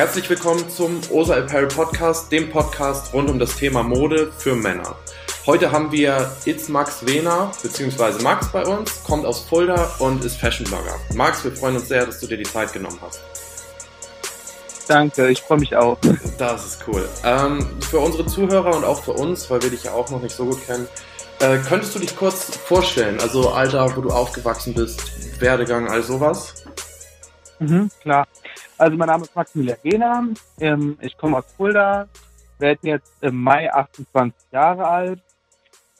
Herzlich willkommen zum Osa Apparel Podcast, dem Podcast rund um das Thema Mode für Männer. Heute haben wir It's Max Wehner, beziehungsweise Max bei uns, kommt aus Fulda und ist Fashion Blogger. Max, wir freuen uns sehr, dass du dir die Zeit genommen hast. Danke, ich freue mich auch. Das ist cool. Ähm, für unsere Zuhörer und auch für uns, weil wir dich ja auch noch nicht so gut kennen, äh, könntest du dich kurz vorstellen? Also Alter, wo du aufgewachsen bist, Werdegang, all sowas? Mhm, klar. Also mein Name ist Maximilian Gehner. Ähm, ich komme aus Fulda, werde jetzt im Mai 28 Jahre alt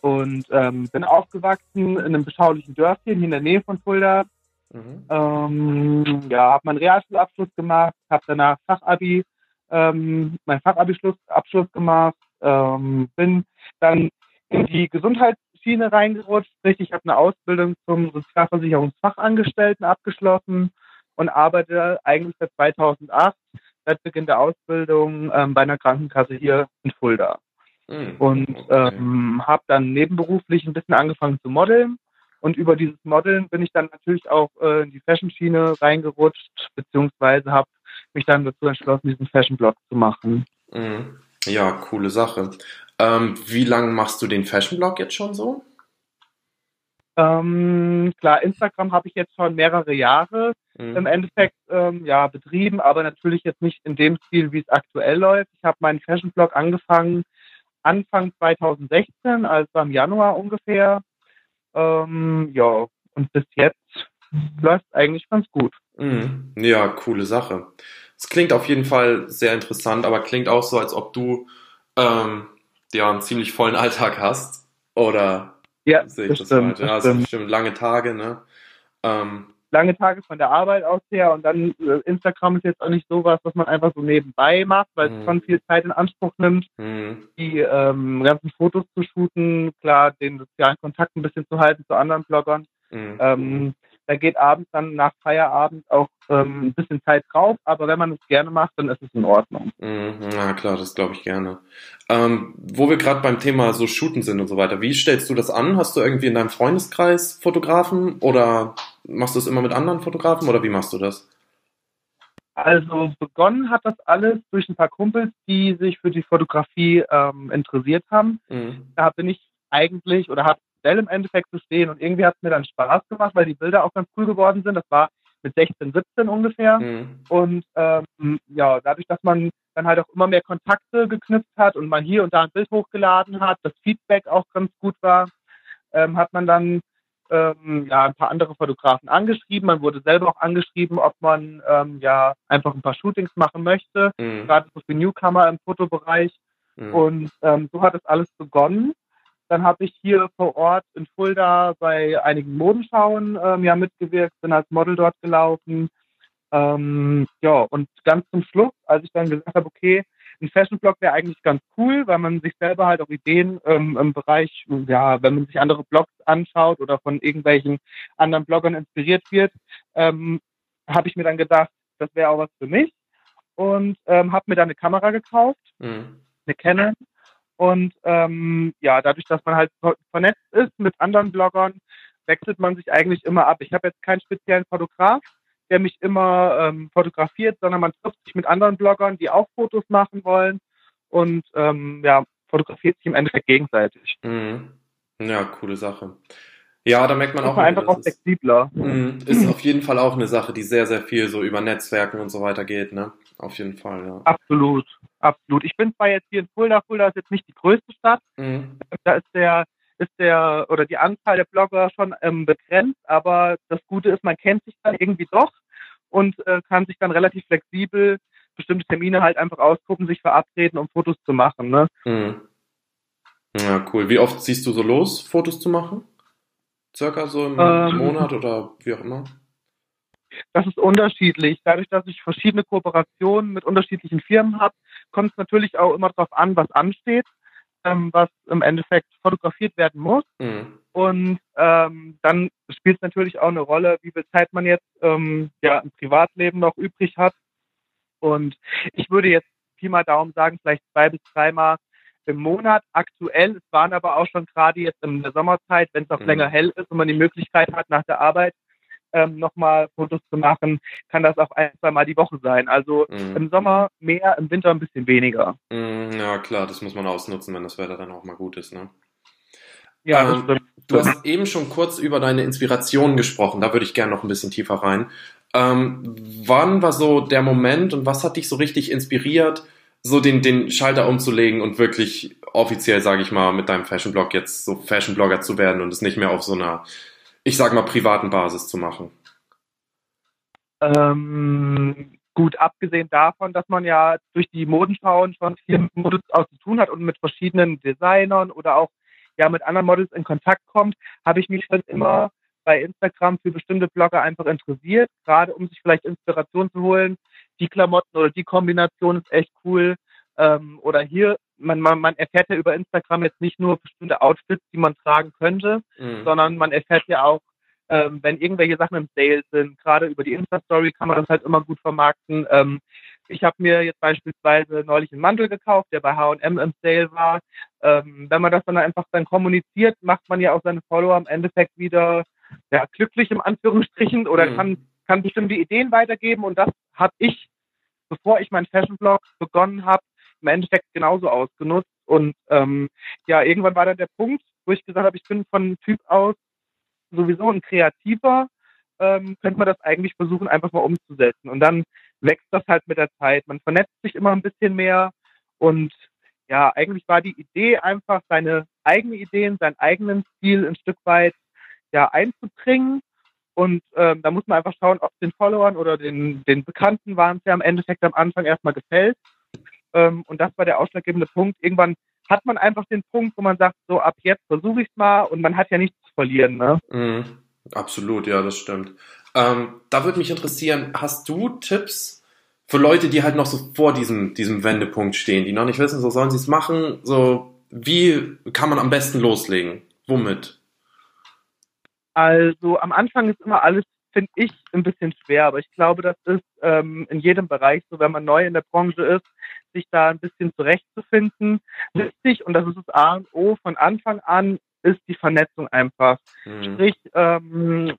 und ähm, bin aufgewachsen in einem beschaulichen Dörfchen hier in der Nähe von Fulda. Mhm. Ähm, ja, habe meinen Realschulabschluss gemacht, habe danach Fachabi, ähm, mein Fachabschluss Abschluss gemacht, ähm, bin dann in die Gesundheitsschiene reingerutscht, sprich ich habe eine Ausbildung zum Sozialversicherungsfachangestellten abgeschlossen und arbeite eigentlich seit 2008 seit Beginn der Ausbildung ähm, bei einer Krankenkasse hier in Fulda. Mhm. Und ähm, habe dann nebenberuflich ein bisschen angefangen zu modeln und über dieses Modeln bin ich dann natürlich auch äh, in die Fashion-Schiene reingerutscht, beziehungsweise habe mich dann dazu entschlossen, diesen Fashion-Blog zu machen. Mhm. Ja, coole Sache. Ähm, wie lange machst du den Fashion-Blog jetzt schon so? Ähm, klar, Instagram habe ich jetzt schon mehrere Jahre mhm. im Endeffekt ähm, ja, betrieben, aber natürlich jetzt nicht in dem Stil, wie es aktuell läuft. Ich habe meinen Fashion-Blog angefangen Anfang 2016, also im Januar ungefähr. Ähm, ja, und bis jetzt läuft es eigentlich ganz gut. Mhm. Ja, coole Sache. Es klingt auf jeden Fall sehr interessant, aber klingt auch so, als ob du ähm, ja einen ziemlich vollen Alltag hast. Oder ja, sehe ich das, das stimmt, Ja, also bestimmt lange Tage, ne? Ähm, lange Tage von der Arbeit aus her und dann äh, Instagram ist jetzt auch nicht sowas, was man einfach so nebenbei macht, weil mhm. es schon viel Zeit in Anspruch nimmt, mhm. die ähm, ganzen Fotos zu shooten, klar, den sozialen Kontakt ein bisschen zu halten zu anderen Bloggern. Mhm. Ähm, da geht abends dann nach Feierabend auch ähm, ein bisschen Zeit drauf, aber wenn man es gerne macht, dann ist es in Ordnung. Mhm, na klar, das glaube ich gerne. Ähm, wo wir gerade beim Thema so Shooten sind und so weiter, wie stellst du das an? Hast du irgendwie in deinem Freundeskreis Fotografen oder machst du es immer mit anderen Fotografen oder wie machst du das? Also begonnen hat das alles durch ein paar Kumpels, die sich für die Fotografie ähm, interessiert haben. Mhm. Da bin ich eigentlich oder habe Modell im Endeffekt zu stehen. Und irgendwie hat es mir dann Spaß gemacht, weil die Bilder auch ganz cool geworden sind. Das war mit 16, 17 ungefähr. Mhm. Und ähm, ja, dadurch, dass man dann halt auch immer mehr Kontakte geknüpft hat und man hier und da ein Bild hochgeladen hat, das Feedback auch ganz gut war, ähm, hat man dann ähm, ja ein paar andere Fotografen angeschrieben. Man wurde selber auch angeschrieben, ob man ähm, ja einfach ein paar Shootings machen möchte, mhm. gerade so für Newcomer im Fotobereich. Mhm. Und ähm, so hat es alles begonnen. Dann habe ich hier vor Ort in Fulda bei einigen Modenschauen ähm, ja mitgewirkt, bin als Model dort gelaufen. Ähm, ja, und ganz zum Schluss, als ich dann gesagt habe, okay, ein Fashion-Blog wäre eigentlich ganz cool, weil man sich selber halt auch Ideen ähm, im Bereich, ja, wenn man sich andere Blogs anschaut oder von irgendwelchen anderen Bloggern inspiriert wird, ähm, habe ich mir dann gedacht, das wäre auch was für mich und ähm, habe mir dann eine Kamera gekauft, mhm. eine Canon und ähm, ja, dadurch, dass man halt vernetzt ist mit anderen Bloggern, wechselt man sich eigentlich immer ab. Ich habe jetzt keinen speziellen Fotograf, der mich immer ähm, fotografiert, sondern man trifft sich mit anderen Bloggern, die auch Fotos machen wollen und ähm, ja, fotografiert sich im Endeffekt gegenseitig. Mhm. Ja, coole Sache. Ja, da merkt man auch. Man einfach auch flexibler. Ist, mhm. ist auf jeden Fall auch eine Sache, die sehr, sehr viel so über Netzwerken und so weiter geht, ne? Auf jeden Fall, ja. Absolut, absolut. Ich bin zwar jetzt hier in Fulda, Fulda ist jetzt nicht die größte Stadt. Mhm. Da ist der, ist der, oder die Anzahl der Blogger schon ähm, begrenzt, aber das Gute ist, man kennt sich dann irgendwie doch und äh, kann sich dann relativ flexibel bestimmte Termine halt einfach ausgucken, sich verabreden, um Fotos zu machen, ne? Mhm. Ja, cool. Wie oft siehst du so los, Fotos zu machen? Circa so im ähm, Monat oder wie auch immer? Das ist unterschiedlich. Dadurch, dass ich verschiedene Kooperationen mit unterschiedlichen Firmen habe, kommt es natürlich auch immer darauf an, was ansteht, ähm, was im Endeffekt fotografiert werden muss. Mhm. Und ähm, dann spielt es natürlich auch eine Rolle, wie viel Zeit man jetzt ähm, ja, im Privatleben noch übrig hat. Und ich würde jetzt Pi mal Daumen sagen, vielleicht zwei bis dreimal im Monat aktuell. Es waren aber auch schon gerade jetzt in der Sommerzeit, wenn es auch mhm. länger hell ist und man die Möglichkeit hat, nach der Arbeit ähm, nochmal Fotos zu machen, kann das auch ein, zwei Mal die Woche sein. Also mhm. im Sommer mehr, im Winter ein bisschen weniger. Mhm, ja, klar, das muss man ausnutzen, wenn das Wetter dann auch mal gut ist, ne? Ja, ähm, du hast eben schon kurz über deine Inspirationen gesprochen, da würde ich gerne noch ein bisschen tiefer rein. Ähm, wann war so der Moment und was hat dich so richtig inspiriert, so den, den Schalter umzulegen und wirklich offiziell, sage ich mal, mit deinem Fashion-Blog jetzt so Fashion-Blogger zu werden und es nicht mehr auf so einer, ich sag mal, privaten Basis zu machen? Ähm, gut, abgesehen davon, dass man ja durch die Modenschauen schon viel mit Models auch zu tun hat und mit verschiedenen Designern oder auch ja mit anderen Models in Kontakt kommt, habe ich mich schon immer bei Instagram für bestimmte Blogger einfach interessiert, gerade um sich vielleicht Inspiration zu holen. Die Klamotten oder die Kombination ist echt cool. Ähm, oder hier, man, man, man erfährt ja über Instagram jetzt nicht nur bestimmte Outfits, die man tragen könnte, mhm. sondern man erfährt ja auch, ähm, wenn irgendwelche Sachen im Sale sind. Gerade über die Insta-Story kann man das halt immer gut vermarkten. Ähm, ich habe mir jetzt beispielsweise neulich einen Mantel gekauft, der bei H&M im Sale war. Ähm, wenn man das dann einfach dann kommuniziert, macht man ja auch seine Follower im Endeffekt wieder ja, glücklich im Anführungsstrichen oder mhm. kann, kann bestimmte Ideen weitergeben und das habe ich, bevor ich meinen Fashion-Blog begonnen habe, im Endeffekt genauso ausgenutzt und ähm, ja, irgendwann war dann der Punkt, wo ich gesagt habe, ich bin von Typ aus sowieso ein Kreativer, ähm, könnte man das eigentlich versuchen, einfach mal umzusetzen. Und dann wächst das halt mit der Zeit. Man vernetzt sich immer ein bisschen mehr und ja, eigentlich war die Idee einfach, seine eigenen Ideen, seinen eigenen Stil ein Stück weit ja einzubringen. Und ähm, da muss man einfach schauen, ob den Followern oder den, den Bekannten waren es ja im Endeffekt am Anfang erstmal gefällt. Ähm, und das war der ausschlaggebende Punkt. Irgendwann hat man einfach den Punkt, wo man sagt, so ab jetzt versuche ich es mal und man hat ja nichts zu verlieren. Ne? Mhm. Absolut, ja, das stimmt. Ähm, da würde mich interessieren, hast du Tipps für Leute, die halt noch so vor diesem, diesem Wendepunkt stehen, die noch nicht wissen, so sollen sie es machen, so wie kann man am besten loslegen? Womit? Also am Anfang ist immer alles, finde ich, ein bisschen schwer, aber ich glaube, das ist ähm, in jedem Bereich so, wenn man neu in der Branche ist, sich da ein bisschen zurechtzufinden. Wichtig, und das ist das A und O von Anfang an, ist die Vernetzung einfach. Mhm. Sprich, ähm,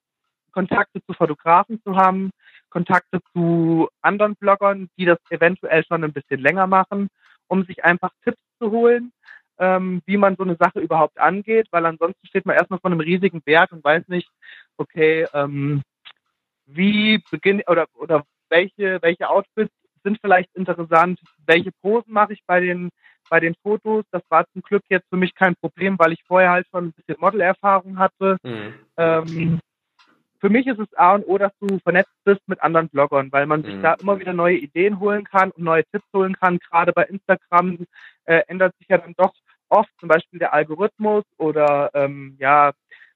Kontakte zu Fotografen zu haben, Kontakte zu anderen Bloggern, die das eventuell schon ein bisschen länger machen, um sich einfach Tipps zu holen, ähm, wie man so eine Sache überhaupt angeht, weil ansonsten steht man erstmal vor einem riesigen Berg und weiß nicht, okay, ähm, wie beginne oder oder welche welche Outfits sind vielleicht interessant, welche Posen mache ich bei den bei den Fotos. Das war zum Glück jetzt für mich kein Problem, weil ich vorher halt schon ein bisschen Modelerfahrung hatte. Mhm. Ähm, für mich ist es A und O, dass du vernetzt bist mit anderen Bloggern, weil man sich mhm. da immer wieder neue Ideen holen kann und neue Tipps holen kann. Gerade bei Instagram äh, ändert sich ja dann doch oft zum Beispiel der Algorithmus oder ähm, ja,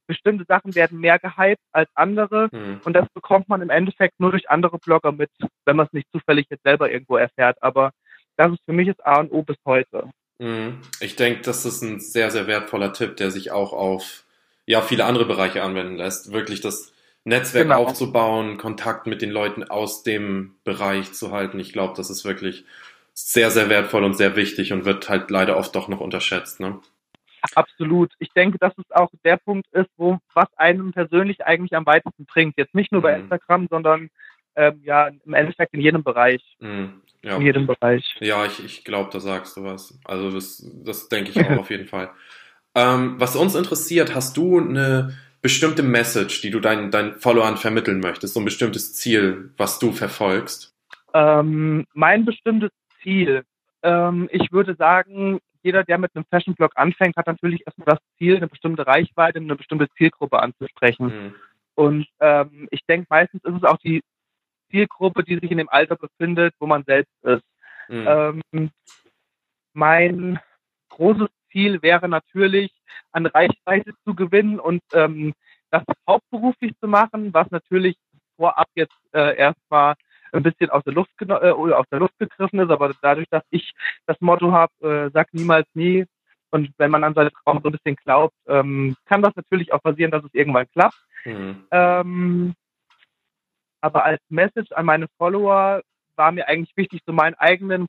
bestimmte Sachen werden mehr gehypt als andere mhm. und das bekommt man im Endeffekt nur durch andere Blogger mit, wenn man es nicht zufällig jetzt selber irgendwo erfährt. Aber das ist für mich das A und O bis heute. Mhm. Ich denke, das ist ein sehr, sehr wertvoller Tipp, der sich auch auf ja, viele andere Bereiche anwenden lässt. Wirklich das Netzwerk genau. aufzubauen, Kontakt mit den Leuten aus dem Bereich zu halten. Ich glaube, das ist wirklich sehr, sehr wertvoll und sehr wichtig und wird halt leider oft doch noch unterschätzt. Ne? Absolut. Ich denke, dass es auch der Punkt ist, wo was einem persönlich eigentlich am weitesten bringt. Jetzt nicht nur bei mhm. Instagram, sondern ähm, ja im Endeffekt in jedem Bereich. Mhm. Ja. In jedem Bereich. Ja, ich, ich glaube, da sagst du was. Also das, das denke ich auch auf jeden Fall. Ähm, was uns interessiert, hast du eine bestimmte Message, die du deinen, deinen Followern vermitteln möchtest, so ein bestimmtes Ziel, was du verfolgst? Ähm, mein bestimmtes Ziel. Ähm, ich würde sagen, jeder, der mit einem Fashion-Blog anfängt, hat natürlich erstmal das Ziel, eine bestimmte Reichweite, eine bestimmte Zielgruppe anzusprechen. Mhm. Und ähm, ich denke, meistens ist es auch die Zielgruppe, die sich in dem Alter befindet, wo man selbst ist. Mhm. Ähm, mein großes Ziel wäre natürlich, an Reichweite zu gewinnen und ähm, das hauptberuflich zu machen, was natürlich vorab jetzt äh, erstmal ein bisschen aus der Luft äh, aus der Luft gegriffen ist, aber dadurch, dass ich das Motto habe, äh, sag niemals nie und wenn man an seinen Traum so ein bisschen glaubt, ähm, kann das natürlich auch passieren, dass es irgendwann klappt. Mhm. Ähm, aber als Message an meine Follower war mir eigentlich wichtig, so meinen eigenen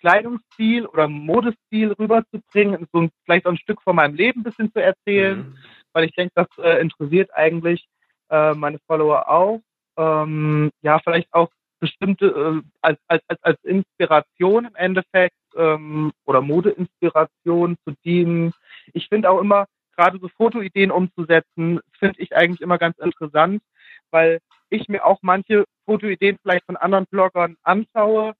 Kleidungsstil oder Modestil rüberzubringen, so ein, vielleicht so ein Stück von meinem Leben ein bisschen zu erzählen, mhm. weil ich denke, das äh, interessiert eigentlich äh, meine Follower auch. Ähm, ja, vielleicht auch bestimmte äh, als, als, als, Inspiration im Endeffekt ähm, oder Modeinspiration zu dienen. Ich finde auch immer, gerade so Fotoideen umzusetzen, finde ich eigentlich immer ganz interessant, weil ich mir auch manche Fotoideen vielleicht von anderen Bloggern anschaue,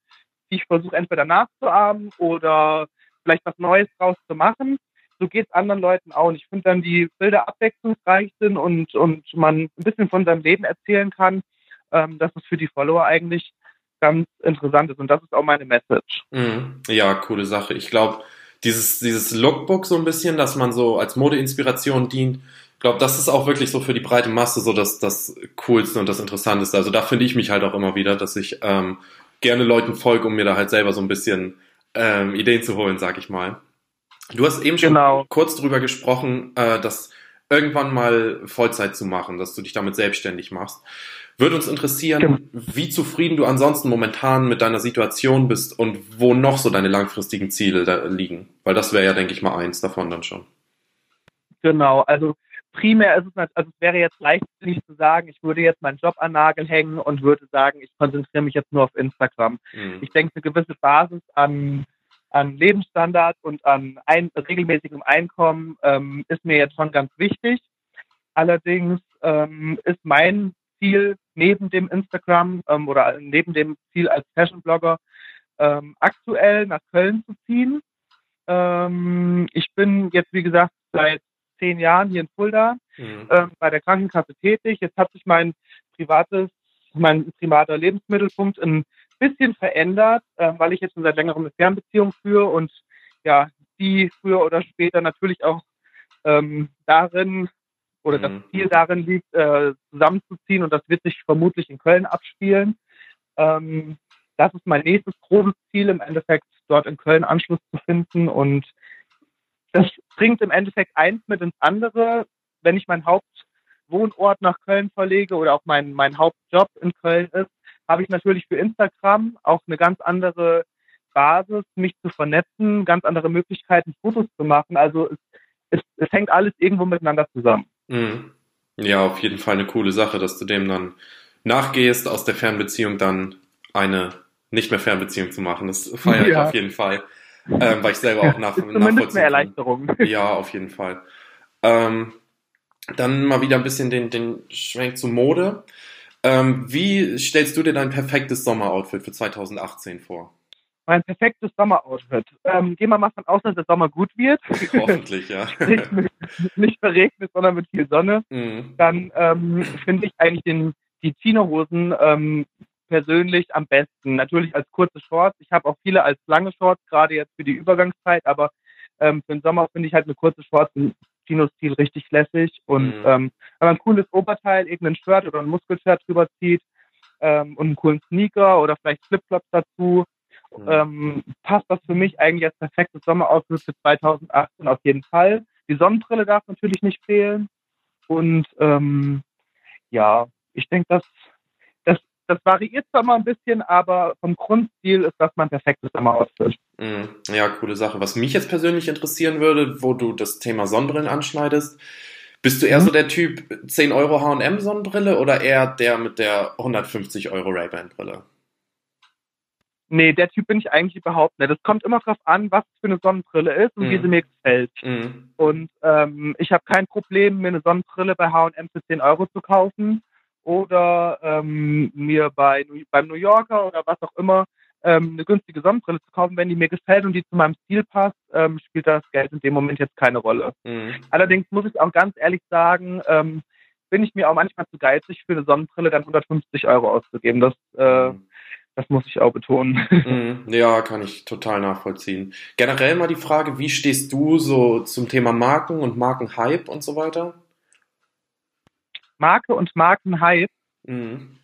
die ich versuche entweder nachzuahmen oder vielleicht was Neues draus zu machen. So geht es anderen Leuten auch. Und ich finde dann die Bilder abwechslungsreich sind und, und man ein bisschen von seinem Leben erzählen kann, ähm, dass es für die Follower eigentlich ganz interessant ist. Und das ist auch meine Message. Mhm. Ja, coole Sache. Ich glaube, dieses, dieses Lookbook so ein bisschen, dass man so als Modeinspiration dient, ich glaube, das ist auch wirklich so für die breite Masse so das, das Coolste und das Interessanteste. Also da finde ich mich halt auch immer wieder, dass ich ähm, gerne Leuten folge, um mir da halt selber so ein bisschen ähm, Ideen zu holen, sag ich mal. Du hast eben schon genau. kurz drüber gesprochen, äh, dass irgendwann mal Vollzeit zu machen, dass du dich damit selbstständig machst. Würde uns interessieren, genau. wie zufrieden du ansonsten momentan mit deiner Situation bist und wo noch so deine langfristigen Ziele liegen. Weil das wäre ja, denke ich mal, eins davon dann schon. Genau, also primär ist es, also es wäre jetzt leichtsinnig zu sagen, ich würde jetzt meinen Job an Nagel hängen und würde sagen, ich konzentriere mich jetzt nur auf Instagram. Mhm. Ich denke, eine gewisse Basis an, an Lebensstandard und an ein, regelmäßigem Einkommen ähm, ist mir jetzt schon ganz wichtig. Allerdings ähm, ist mein Ziel neben dem Instagram ähm, oder neben dem Ziel als Fashion-Blogger ähm, aktuell nach Köln zu ziehen. Ähm, ich bin jetzt, wie gesagt, seit zehn Jahren hier in Fulda mhm. ähm, bei der Krankenkasse tätig. Jetzt hat sich mein privates, mein privater Lebensmittelpunkt ein bisschen verändert, äh, weil ich jetzt schon seit längerem eine Fernbeziehung führe und ja, die früher oder später natürlich auch ähm, darin oder mhm. das Ziel darin liegt, äh, zusammenzuziehen und das wird sich vermutlich in Köln abspielen. Ähm, das ist mein nächstes großes Ziel, im Endeffekt dort in Köln Anschluss zu finden und das bringt im Endeffekt eins mit ins andere. Wenn ich meinen Hauptwohnort nach Köln verlege oder auch mein, mein Hauptjob in Köln ist, habe ich natürlich für Instagram auch eine ganz andere Basis, mich zu vernetzen, ganz andere Möglichkeiten, Fotos zu machen. Also es, es, es hängt alles irgendwo miteinander zusammen. Mhm. Ja, auf jeden Fall eine coole Sache, dass du dem dann nachgehst, aus der Fernbeziehung dann eine nicht mehr Fernbeziehung zu machen. Das feiere ich auf jeden Fall. Ähm, weil ich selber auch nach, nachvollziehen eine Erleichterung. Kann. Ja, auf jeden Fall. Ähm, dann mal wieder ein bisschen den, den Schwenk zur Mode. Ähm, wie stellst du dir dein perfektes Sommeroutfit für 2018 vor? Mein perfektes Sommeroutfit. Ähm, gehen wir mal von aus, dass der Sommer gut wird. Hoffentlich, ja. nicht, nicht verregnet, sondern mit viel Sonne. Mhm. Dann ähm, finde ich eigentlich den, die Chino-Hosen ähm, persönlich am besten. Natürlich als kurze Shorts. Ich habe auch viele als lange Shorts, gerade jetzt für die Übergangszeit, aber ähm, für den Sommer finde ich halt eine kurze Shorts im Kino-Stil richtig lässig. Und mhm. ähm, wenn man ein cooles Oberteil, irgendein Shirt oder ein Muskelshirt drüber zieht ähm, und einen coolen Sneaker oder vielleicht Flipflops dazu, mhm. ähm, passt das für mich eigentlich als perfektes Sommerausflug für 2018 auf jeden Fall. Die Sonnenbrille darf natürlich nicht fehlen. Und ähm, ja, ich denke, das das variiert zwar mal ein bisschen, aber vom Grundstil ist das mein perfektes Sommeroutfit. Mhm. Ja, coole Sache. Was mich jetzt persönlich interessieren würde, wo du das Thema Sonnenbrillen anschneidest, bist du eher mhm. so der Typ 10 Euro H&M Sonnenbrille oder eher der mit der 150 Euro Ray-Ban Brille? Nee, der Typ bin ich eigentlich überhaupt nicht. Das kommt immer drauf an, was für eine Sonnenbrille ist und mm. wie sie mir gefällt. Mm. Und ähm, ich habe kein Problem, mir eine Sonnenbrille bei H&M für 10 Euro zu kaufen oder ähm, mir bei, beim New Yorker oder was auch immer ähm, eine günstige Sonnenbrille zu kaufen, wenn die mir gefällt und die zu meinem Stil passt, ähm, spielt das Geld in dem Moment jetzt keine Rolle. Mhm. Allerdings muss ich auch ganz ehrlich sagen, ähm, bin ich mir auch manchmal zu geizig für eine Sonnenbrille dann 150 Euro auszugeben. Das, äh, mhm. das muss ich auch betonen. Mhm. Ja, kann ich total nachvollziehen. Generell mal die Frage, wie stehst du so zum Thema Marken und Markenhype und so weiter? Marke und Markenhype. Mhm.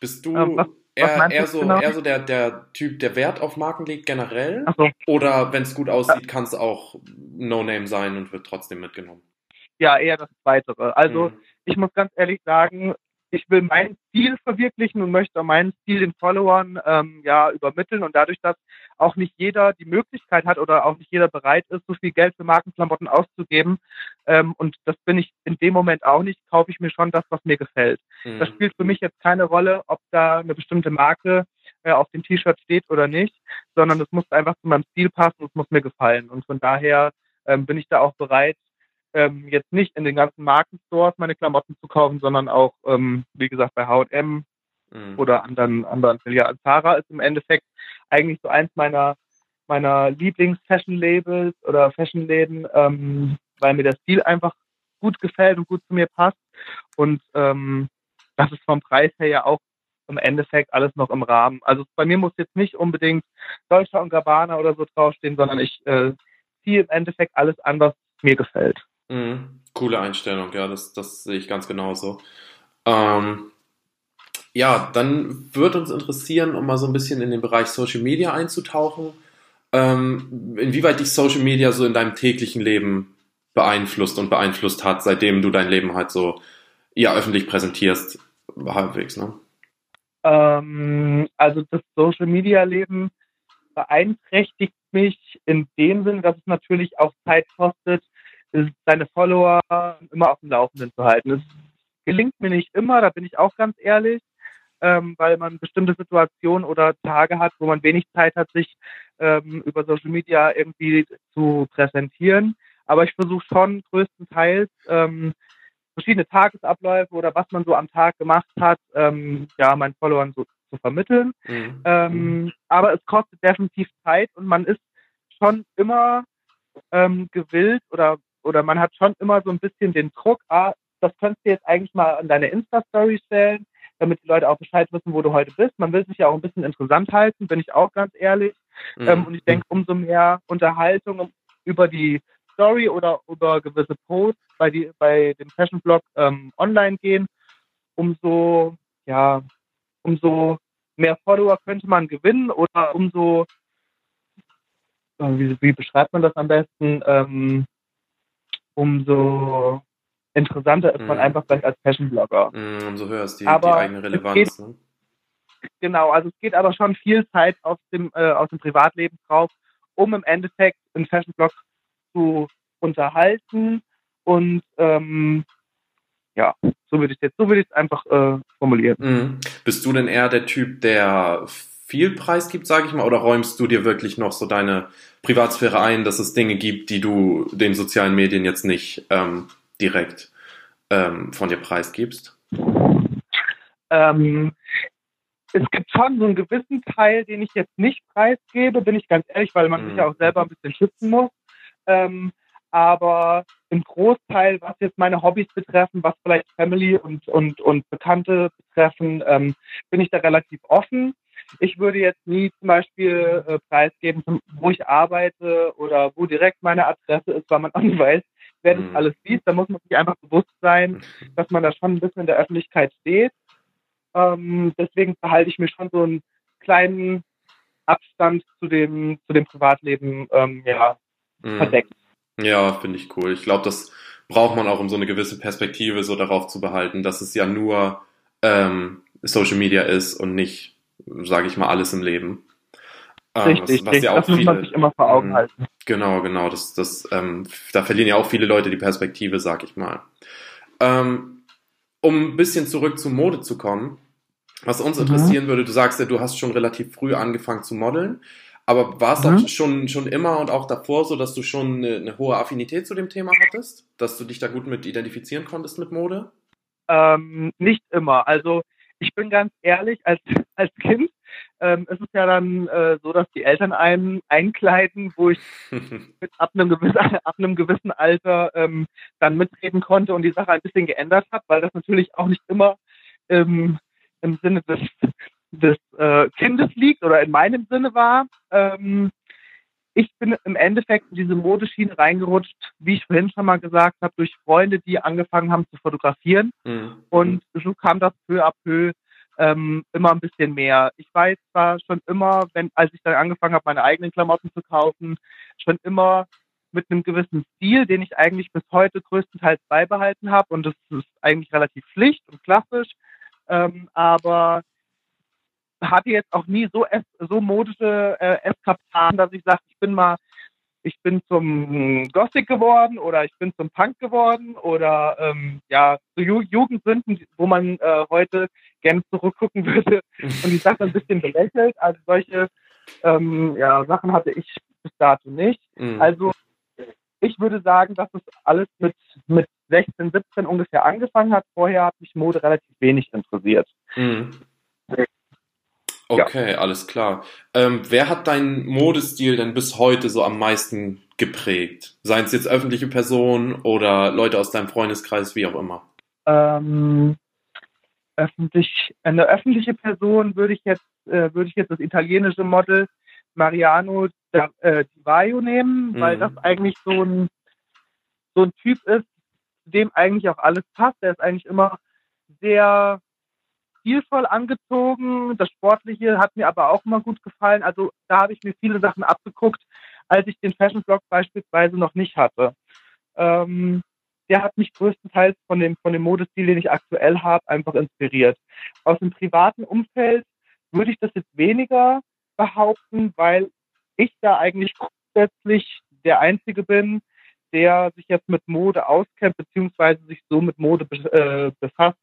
Bist du ähm, was, eher, was eher, so, genau? eher so der, der Typ, der Wert auf Marken legt generell? So. Oder wenn es gut aussieht, kann es auch No-Name sein und wird trotzdem mitgenommen? Ja, eher das Weitere. Also mhm. ich muss ganz ehrlich sagen, ich will meinen Stil verwirklichen und möchte meinen Stil den Followern ähm, ja übermitteln und dadurch, dass auch nicht jeder die Möglichkeit hat oder auch nicht jeder bereit ist, so viel Geld für Markenklamotten auszugeben ähm, und das bin ich in dem Moment auch nicht, kaufe ich mir schon das, was mir gefällt. Mhm. Das spielt für mich jetzt keine Rolle, ob da eine bestimmte Marke äh, auf dem T-Shirt steht oder nicht, sondern es muss einfach zu meinem Stil passen, es muss mir gefallen und von daher ähm, bin ich da auch bereit, ähm, jetzt nicht in den ganzen Markenstores meine Klamotten zu kaufen, sondern auch, ähm, wie gesagt, bei H&M mhm. oder anderen, anderen. Zara ist im Endeffekt eigentlich so eins meiner, meiner Lieblings-Fashion-Labels oder Fashion-Läden, ähm, weil mir der Stil einfach gut gefällt und gut zu mir passt. Und ähm, das ist vom Preis her ja auch im Endeffekt alles noch im Rahmen. Also bei mir muss jetzt nicht unbedingt Deutscher und Gabbana oder so draufstehen, sondern ich äh, ziehe im Endeffekt alles an, was mir gefällt. Mhm. Coole Einstellung, ja, das, das sehe ich ganz genauso. Ähm, ja, dann würde uns interessieren, um mal so ein bisschen in den Bereich Social Media einzutauchen, ähm, inwieweit dich Social Media so in deinem täglichen Leben beeinflusst und beeinflusst hat, seitdem du dein Leben halt so ja öffentlich präsentierst, halbwegs, ne? Ähm, also das Social Media Leben beeinträchtigt mich in dem Sinne, dass es natürlich auch Zeit kostet, seine Follower immer auf dem Laufenden zu halten. Es gelingt mir nicht immer, da bin ich auch ganz ehrlich, ähm, weil man bestimmte Situationen oder Tage hat, wo man wenig Zeit hat, sich ähm, über Social Media irgendwie zu präsentieren. Aber ich versuche schon größtenteils ähm, verschiedene Tagesabläufe oder was man so am Tag gemacht hat, ähm, ja, meinen Followern so zu vermitteln. Mhm. Ähm, aber es kostet definitiv Zeit und man ist schon immer ähm, gewillt oder oder man hat schon immer so ein bisschen den Druck, ah, das könntest du jetzt eigentlich mal an deine Insta-Story stellen, damit die Leute auch Bescheid wissen, wo du heute bist. Man will sich ja auch ein bisschen interessant halten, bin ich auch ganz ehrlich. Mhm. Ähm, und ich denke, umso mehr Unterhaltung über die Story oder über gewisse Posts bei, die, bei dem Fashion-Blog ähm, online gehen, umso, ja, umso mehr Follower könnte man gewinnen oder umso, äh, wie, wie beschreibt man das am besten, ähm, umso interessanter ist man mhm. einfach vielleicht als Fashion-Blogger. Mhm, umso höher ist die, die eigene Relevanz. Geht, ne? Genau, also es geht aber schon viel Zeit aus dem, äh, aus dem Privatleben drauf, um im Endeffekt einen Fashion-Blog zu unterhalten und ähm, ja, so würde ich jetzt, so würde ich es einfach äh, formulieren. Mhm. Bist du denn eher der Typ, der viel Preis gibt, sage ich mal, oder räumst du dir wirklich noch so deine Privatsphäre ein, dass es Dinge gibt, die du den sozialen Medien jetzt nicht ähm, direkt ähm, von dir preisgibst? Ähm, es gibt schon so einen gewissen Teil, den ich jetzt nicht preisgebe, bin ich ganz ehrlich, weil man mhm. sich ja auch selber ein bisschen schützen muss. Ähm, aber im Großteil, was jetzt meine Hobbys betreffen, was vielleicht Family und, und, und Bekannte betreffen, ähm, bin ich da relativ offen. Ich würde jetzt nie zum Beispiel äh, preisgeben, wo ich arbeite oder wo direkt meine Adresse ist, weil man auch nicht weiß, wer das mhm. alles liest. Da muss man sich einfach bewusst sein, dass man da schon ein bisschen in der Öffentlichkeit steht. Ähm, deswegen behalte ich mir schon so einen kleinen Abstand zu dem, zu dem Privatleben ähm, ja, mhm. verdeckt. Ja, finde ich cool. Ich glaube, das braucht man auch, um so eine gewisse Perspektive so darauf zu behalten, dass es ja nur ähm, Social Media ist und nicht sage ich mal, alles im Leben. Ähm, richtig, was, was ja auch das viele, muss man sich immer vor Augen ähm, halten. Genau, genau. Das, das, ähm, da verlieren ja auch viele Leute die Perspektive, sag ich mal. Ähm, um ein bisschen zurück zur Mode zu kommen, was uns mhm. interessieren würde, du sagst ja, du hast schon relativ früh angefangen zu modeln, aber war es mhm. auch schon, schon immer und auch davor so, dass du schon eine, eine, hohe Affinität zu dem Thema hattest? Dass du dich da gut mit identifizieren konntest mit Mode? Ähm, nicht immer. Also ich bin ganz ehrlich, als, als Kind ähm, ist es ja dann äh, so, dass die Eltern einen einkleiden, wo ich mit, ab, einem gewissen, ab einem gewissen Alter ähm, dann mitreden konnte und die Sache ein bisschen geändert hat, weil das natürlich auch nicht immer ähm, im Sinne des, des äh, Kindes liegt oder in meinem Sinne war. Ähm, ich bin im Endeffekt in diese Modeschiene reingerutscht, wie ich vorhin schon mal gesagt habe, durch Freunde, die angefangen haben zu fotografieren. Mhm. Und so kam das peu à peu ähm, immer ein bisschen mehr. Ich weiß zwar schon immer, wenn, als ich dann angefangen habe, meine eigenen Klamotten zu kaufen, schon immer mit einem gewissen Stil, den ich eigentlich bis heute größtenteils beibehalten habe. Und das ist eigentlich relativ schlicht und klassisch. ähm, aber hatte jetzt auch nie so so modische äh, Eskapaden, dass ich sage, ich bin mal ich bin zum Gothic geworden oder ich bin zum Punk geworden oder ähm, ja, zu Ju Jugendsünden, wo man äh, heute gerne zurückgucken würde und die Sache ein bisschen belächelt. Also solche ähm, ja, Sachen hatte ich bis dato nicht. Mhm. Also ich würde sagen, dass es alles mit, mit 16, 17 ungefähr angefangen hat. Vorher hat mich Mode relativ wenig interessiert. Mhm. Okay, ja. alles klar. Ähm, wer hat deinen Modestil denn bis heute so am meisten geprägt? Seien es jetzt öffentliche Personen oder Leute aus deinem Freundeskreis, wie auch immer? Ähm, öffentlich, eine öffentliche Person würde ich jetzt, äh, würde ich jetzt das italienische Model Mariano äh, Di Vaio nehmen, mhm. weil das eigentlich so ein, so ein Typ ist, dem eigentlich auch alles passt. Der ist eigentlich immer sehr stilvoll angezogen. Das Sportliche hat mir aber auch immer gut gefallen. Also da habe ich mir viele Sachen abgeguckt, als ich den Fashion Blog beispielsweise noch nicht hatte. Ähm, der hat mich größtenteils von dem, von dem Modestil, den ich aktuell habe, einfach inspiriert. Aus dem privaten Umfeld würde ich das jetzt weniger behaupten, weil ich da eigentlich grundsätzlich der Einzige bin, der sich jetzt mit Mode auskennt, beziehungsweise sich so mit Mode äh, befasst,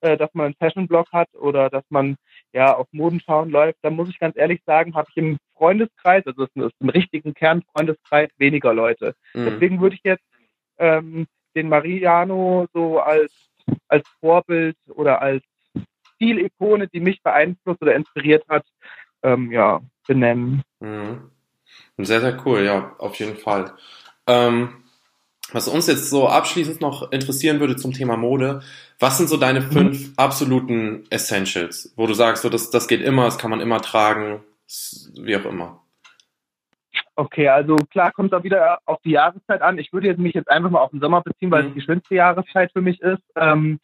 äh, dass man einen Fashion-Blog hat oder dass man ja auf Modenschauen läuft, da muss ich ganz ehrlich sagen, habe ich im Freundeskreis, also es ist im richtigen Kernfreundeskreis, weniger Leute. Mhm. Deswegen würde ich jetzt ähm, den Mariano so als, als Vorbild oder als Stilikone, die mich beeinflusst oder inspiriert hat, ähm, ja, benennen. Mhm. Sehr, sehr cool, ja, auf jeden Fall. Ähm, was uns jetzt so abschließend noch interessieren würde zum Thema Mode, was sind so deine mhm. fünf absoluten Essentials, wo du sagst, so, das, das geht immer, das kann man immer tragen, wie auch immer? Okay, also klar kommt da wieder auf die Jahreszeit an. Ich würde mich jetzt einfach mal auf den Sommer beziehen, weil mhm. es die schönste Jahreszeit für mich ist. Ähm,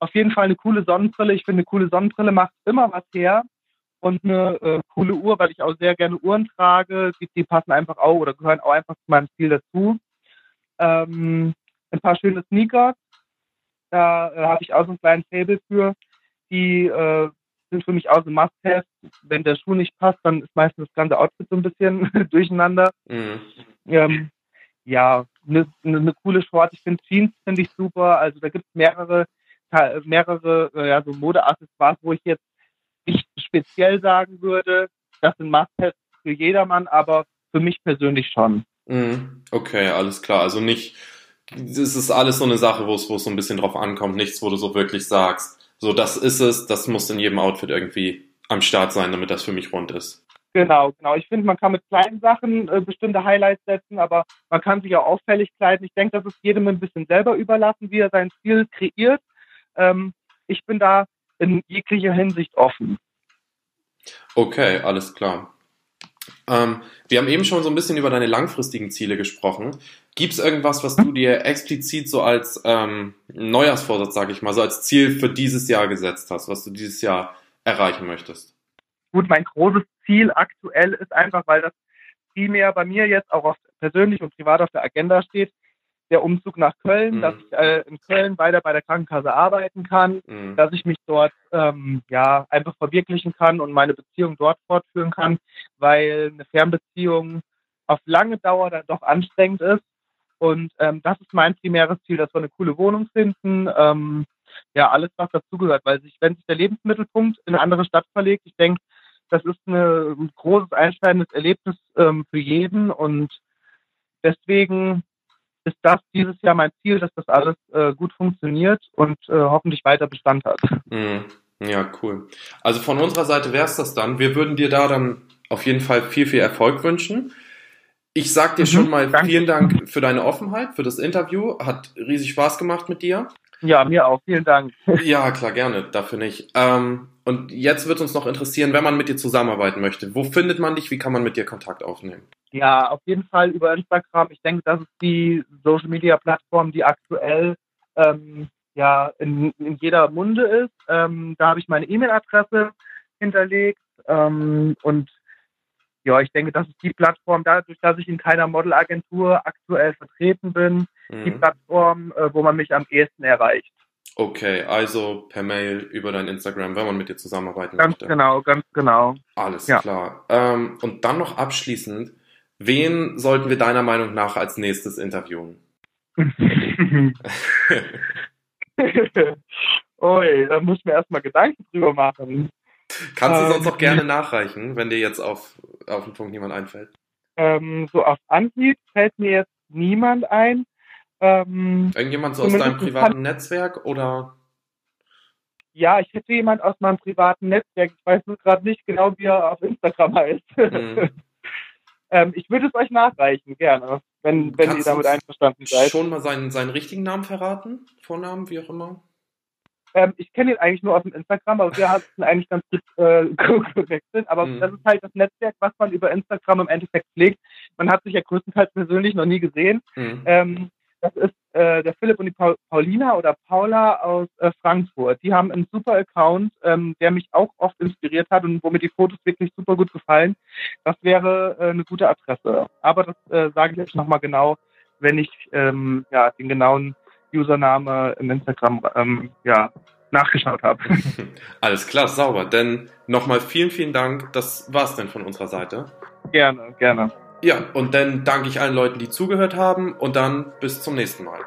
auf jeden Fall eine coole Sonnenbrille. Ich finde, eine coole Sonnenbrille macht immer was her. Und eine äh, coole Uhr, weil ich auch sehr gerne Uhren trage. Die, die passen einfach auch oder gehören auch einfach zu meinem Stil dazu ähm, ein paar schöne Sneakers. Da äh, habe ich auch so einen kleinen Table für. Die äh, sind für mich auch so Must-Have. Wenn der Schuh nicht passt, dann ist meistens das ganze Outfit so ein bisschen durcheinander. Mhm. Ähm, ja, eine ne, ne coole Short. Ich finde Jeans finde ich super. Also da gibt es mehrere, mehrere äh, ja, so Modeaccessoires, wo ich jetzt nicht speziell sagen würde, das sind Must-Haves für jedermann, aber für mich persönlich schon. Mhm. Okay, alles klar. Also nicht, es ist alles so eine Sache, wo es, wo es so ein bisschen drauf ankommt, nichts, wo du so wirklich sagst, so das ist es, das muss in jedem Outfit irgendwie am Start sein, damit das für mich rund ist. Genau, genau. Ich finde, man kann mit kleinen Sachen äh, bestimmte Highlights setzen, aber man kann sich auch auffällig kleiden. Ich denke, das ist jedem ein bisschen selber überlassen, wie er seinen Stil kreiert. Ähm, ich bin da in jeglicher Hinsicht offen. Okay, alles klar. Ähm, wir haben eben schon so ein bisschen über deine langfristigen Ziele gesprochen. Gibt es irgendwas, was du dir explizit so als ähm, Neujahrsvorsatz, sage ich mal, so als Ziel für dieses Jahr gesetzt hast, was du dieses Jahr erreichen möchtest? Gut, mein großes Ziel aktuell ist einfach, weil das primär bei mir jetzt auch persönlich und privat auf der Agenda steht, der Umzug nach Köln, mhm. dass ich äh, in Köln weiter bei der Krankenkasse arbeiten kann, mhm. dass ich mich dort ähm, ja einfach verwirklichen kann und meine Beziehung dort fortführen kann, weil eine Fernbeziehung auf lange Dauer dann doch anstrengend ist. Und ähm, das ist mein primäres Ziel, dass wir eine coole Wohnung finden. Ähm, ja, alles, was dazugehört, weil sich, wenn sich der Lebensmittelpunkt in eine andere Stadt verlegt, ich denke, das ist eine, ein großes einschneidendes Erlebnis ähm, für jeden und deswegen ist das dieses Jahr mein Ziel, dass das alles äh, gut funktioniert und äh, hoffentlich weiter Bestand hat. Mhm. Ja, cool. Also von unserer Seite wäre es das dann. Wir würden dir da dann auf jeden Fall viel, viel Erfolg wünschen. Ich sag dir mhm, schon mal danke. vielen Dank für deine Offenheit, für das Interview. Hat riesig Spaß gemacht mit dir. Ja, mir auch. Vielen Dank. Ja, klar, gerne. Dafür nicht. Ähm, und jetzt wird uns noch interessieren, wenn man mit dir zusammenarbeiten möchte. Wo findet man dich? Wie kann man mit dir Kontakt aufnehmen? Ja, auf jeden Fall über Instagram. Ich denke, das ist die Social Media Plattform, die aktuell ähm, ja in, in, jeder Munde ist. Ähm, da habe ich meine E-Mail-Adresse hinterlegt ähm, und ja, ich denke, das ist die Plattform, dadurch, dass ich in keiner Modelagentur aktuell vertreten bin, mhm. die Plattform, äh, wo man mich am ehesten erreicht. Okay, also per Mail über dein Instagram, wenn man mit dir zusammenarbeiten ganz möchte. Ganz genau, ganz genau. Alles ja. klar. Ähm, und dann noch abschließend, wen sollten wir deiner Meinung nach als nächstes interviewen? Ui, da muss ich mir erstmal Gedanken drüber machen. Kannst du ähm, sonst auch gerne nachreichen, wenn dir jetzt auf, auf den Punkt niemand einfällt? Ähm, so auf Anhieb fällt mir jetzt niemand ein. Ähm, Irgendjemand so aus deinem privaten Netzwerk oder? Ja, ich hätte jemand aus meinem privaten Netzwerk. Ich weiß nur gerade nicht genau, wie er auf Instagram heißt. Mhm. ähm, ich würde es euch nachreichen, gerne, wenn, wenn ihr damit einverstanden seid. Schon mal seinen, seinen richtigen Namen verraten? Vornamen, wie auch immer? Ähm, ich kenne ihn eigentlich nur aus dem Instagram, aber wir hatten eigentlich ganz gut äh, gewechselt. Aber mhm. das ist halt das Netzwerk, was man über Instagram im Endeffekt pflegt. Man hat sich ja größtenteils persönlich noch nie gesehen. Mhm. Ähm, das ist äh, der Philipp und die Paul Paulina oder Paula aus äh, Frankfurt. Die haben einen super Account, ähm, der mich auch oft inspiriert hat und wo mir die Fotos wirklich super gut gefallen. Das wäre äh, eine gute Adresse. Aber das äh, sage ich jetzt nochmal genau, wenn ich ähm, ja, den genauen Username im Instagram ähm, ja, nachgeschaut habe. Alles klar, sauber. Denn nochmal vielen, vielen Dank. Das war's denn von unserer Seite. Gerne, gerne. Ja, und dann danke ich allen Leuten, die zugehört haben und dann bis zum nächsten Mal.